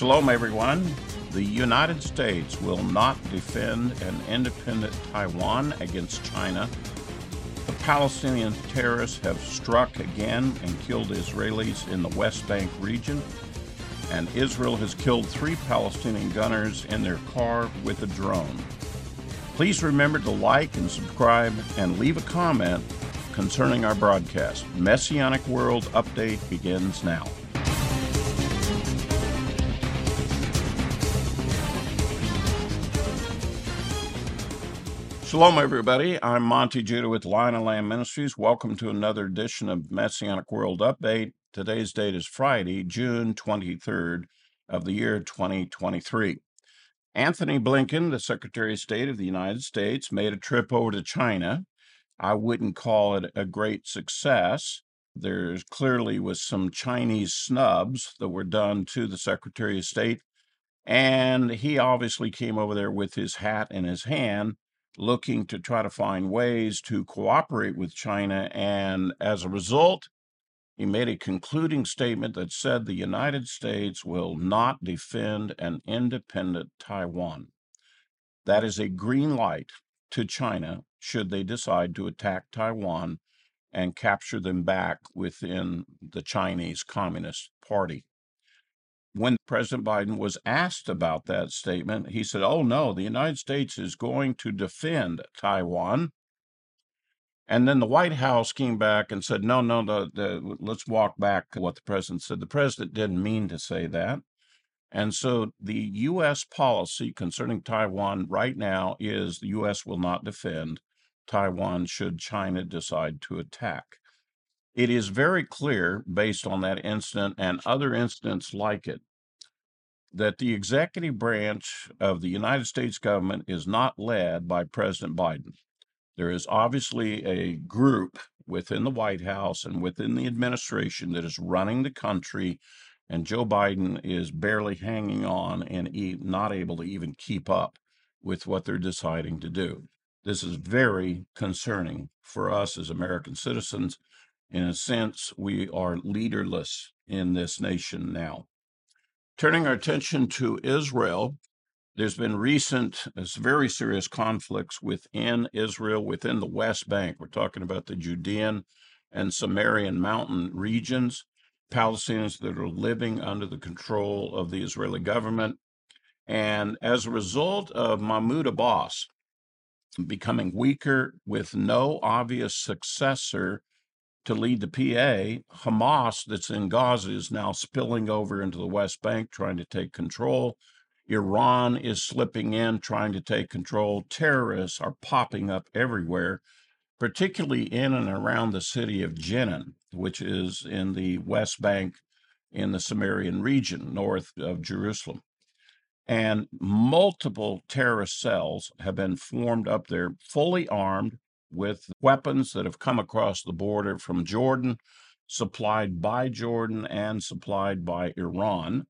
Shalom, everyone. The United States will not defend an independent Taiwan against China. The Palestinian terrorists have struck again and killed Israelis in the West Bank region. And Israel has killed three Palestinian gunners in their car with a drone. Please remember to like and subscribe and leave a comment concerning our broadcast. Messianic World Update begins now. Shalom, everybody. I'm Monte Judah with Lion and Lamb Ministries. Welcome to another edition of Messianic World Update. Today's date is Friday, June 23rd of the year 2023. Antony Blinken, the Secretary of State of the United States, made a trip over to China. I wouldn't call it a great success. There clearly was some Chinese snubs that were done to the Secretary of State, and he obviously came over there with his hat in his hand looking to try to find ways to cooperate with China. And as a result, he made a concluding statement that said the United States will not defend an independent Taiwan. That is a green light to China should they decide to attack Taiwan and capture them back within the Chinese Communist Party when President Biden was asked about that statement, he said, Oh, no, the United States is going to defend Taiwan. And then the White House came back and said, No, no, the, the, let's walk back what the president said. The president didn't mean to say that. And so the U.S. policy concerning Taiwan right now is the U.S. will not defend Taiwan should China decide to attack. It is very clear, based on that incident and other incidents like it, that the executive branch of the United States government is not led by President Biden. There is obviously a group within the White House and within the administration that is running the country, and Joe Biden is barely hanging on and not able to even keep up with what they're deciding to do. This is very concerning for us as American citizens in a sense, we are leaderless in this nation now. Turning our attention to Israel, there's been recent, uh, very serious conflicts within Israel, within the West Bank. We're talking about the Judean and Samarian mountain regions, Palestinians that are living under the control of the Israeli government. And as a result of Mahmoud Abbas becoming weaker with no obvious successor to lead the PA. Hamas, that's in Gaza, is now spilling over into the West Bank, trying to take control. Iran is slipping in, trying to take control. Terrorists are popping up everywhere, particularly in and around the city of Jenin, which is in the West Bank in the Samarian region, north of Jerusalem. And multiple terrorist cells have been formed up there, fully armed, with weapons that have come across the border from Jordan, supplied by Jordan and supplied by Iran.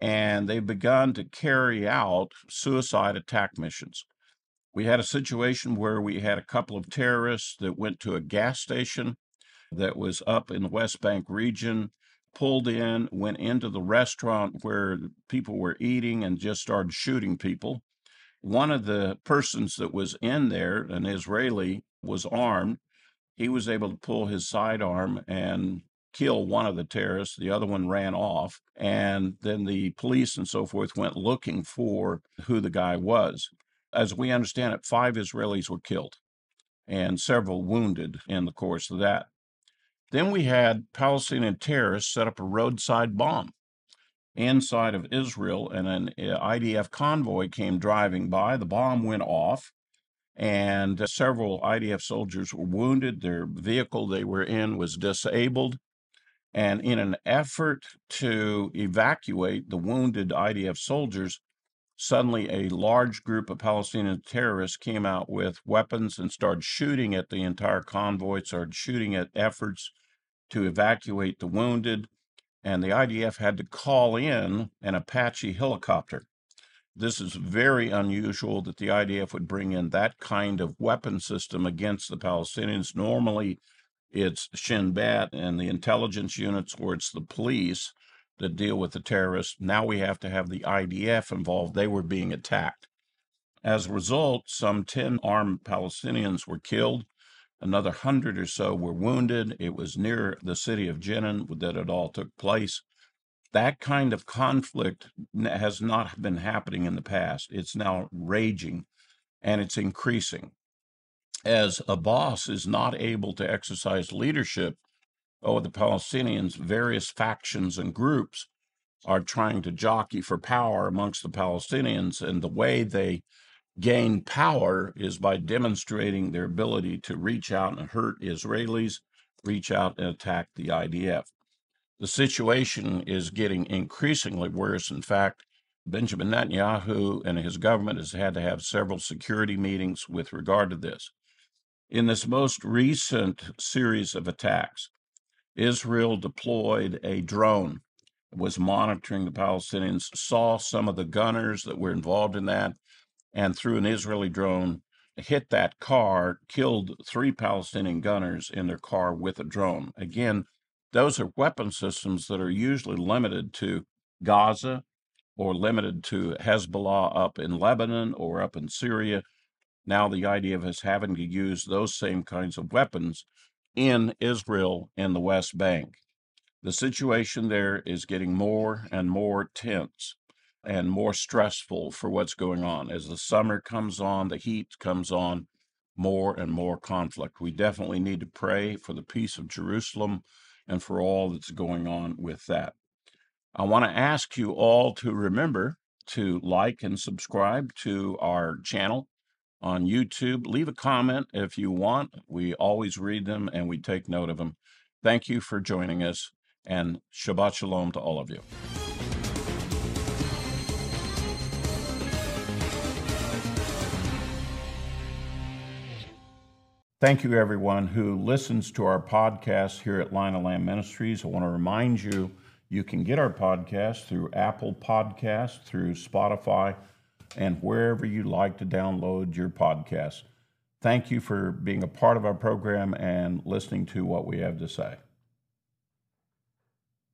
And they've begun to carry out suicide attack missions. We had a situation where we had a couple of terrorists that went to a gas station that was up in the West Bank region, pulled in, went into the restaurant where people were eating, and just started shooting people. One of the persons that was in there, an Israeli, was armed. He was able to pull his sidearm and kill one of the terrorists. The other one ran off. And then the police and so forth went looking for who the guy was. As we understand it, five Israelis were killed and several wounded in the course of that. Then we had Palestinian terrorists set up a roadside bomb inside of Israel, and an uh, IDF convoy came driving by. The bomb went off, and uh, several IDF soldiers were wounded. Their vehicle they were in was disabled. And in an effort to evacuate the wounded IDF soldiers, suddenly a large group of Palestinian terrorists came out with weapons and started shooting at the entire convoy, started shooting at efforts to evacuate the wounded and the IDF had to call in an Apache helicopter. This is very unusual that the IDF would bring in that kind of weapon system against the Palestinians. Normally, it's Shin Bet and the intelligence units, or it's the police that deal with the terrorists. Now we have to have the IDF involved. They were being attacked. As a result, some 10 armed Palestinians were killed. Another 100 or so were wounded. It was near the city of Jenin that it all took place. That kind of conflict has not been happening in the past. It's now raging and it's increasing. As Abbas is not able to exercise leadership over the Palestinians, various factions and groups are trying to jockey for power amongst the Palestinians. And the way they gain power is by demonstrating their ability to reach out and hurt Israelis, reach out and attack the IDF. The situation is getting increasingly worse. In fact, Benjamin Netanyahu and his government has had to have several security meetings with regard to this. In this most recent series of attacks, Israel deployed a drone, was monitoring the Palestinians, saw some of the gunners that were involved in that, and through an Israeli drone, hit that car, killed three Palestinian gunners in their car with a drone. Again, those are weapon systems that are usually limited to Gaza or limited to Hezbollah up in Lebanon or up in Syria. Now, the idea of us having to use those same kinds of weapons in Israel and the West Bank. The situation there is getting more and more tense and more stressful for what's going on. As the summer comes on, the heat comes on, more and more conflict. We definitely need to pray for the peace of Jerusalem and for all that's going on with that. I want to ask you all to remember to like and subscribe to our channel on YouTube. Leave a comment if you want. We always read them and we take note of them. Thank you for joining us, and Shabbat Shalom to all of you. Thank you, everyone who listens to our podcast here at Lion and Lamb Ministries. I want to remind you you can get our podcast through Apple Podcasts, through Spotify, and wherever you like to download your podcast. Thank you for being a part of our program and listening to what we have to say.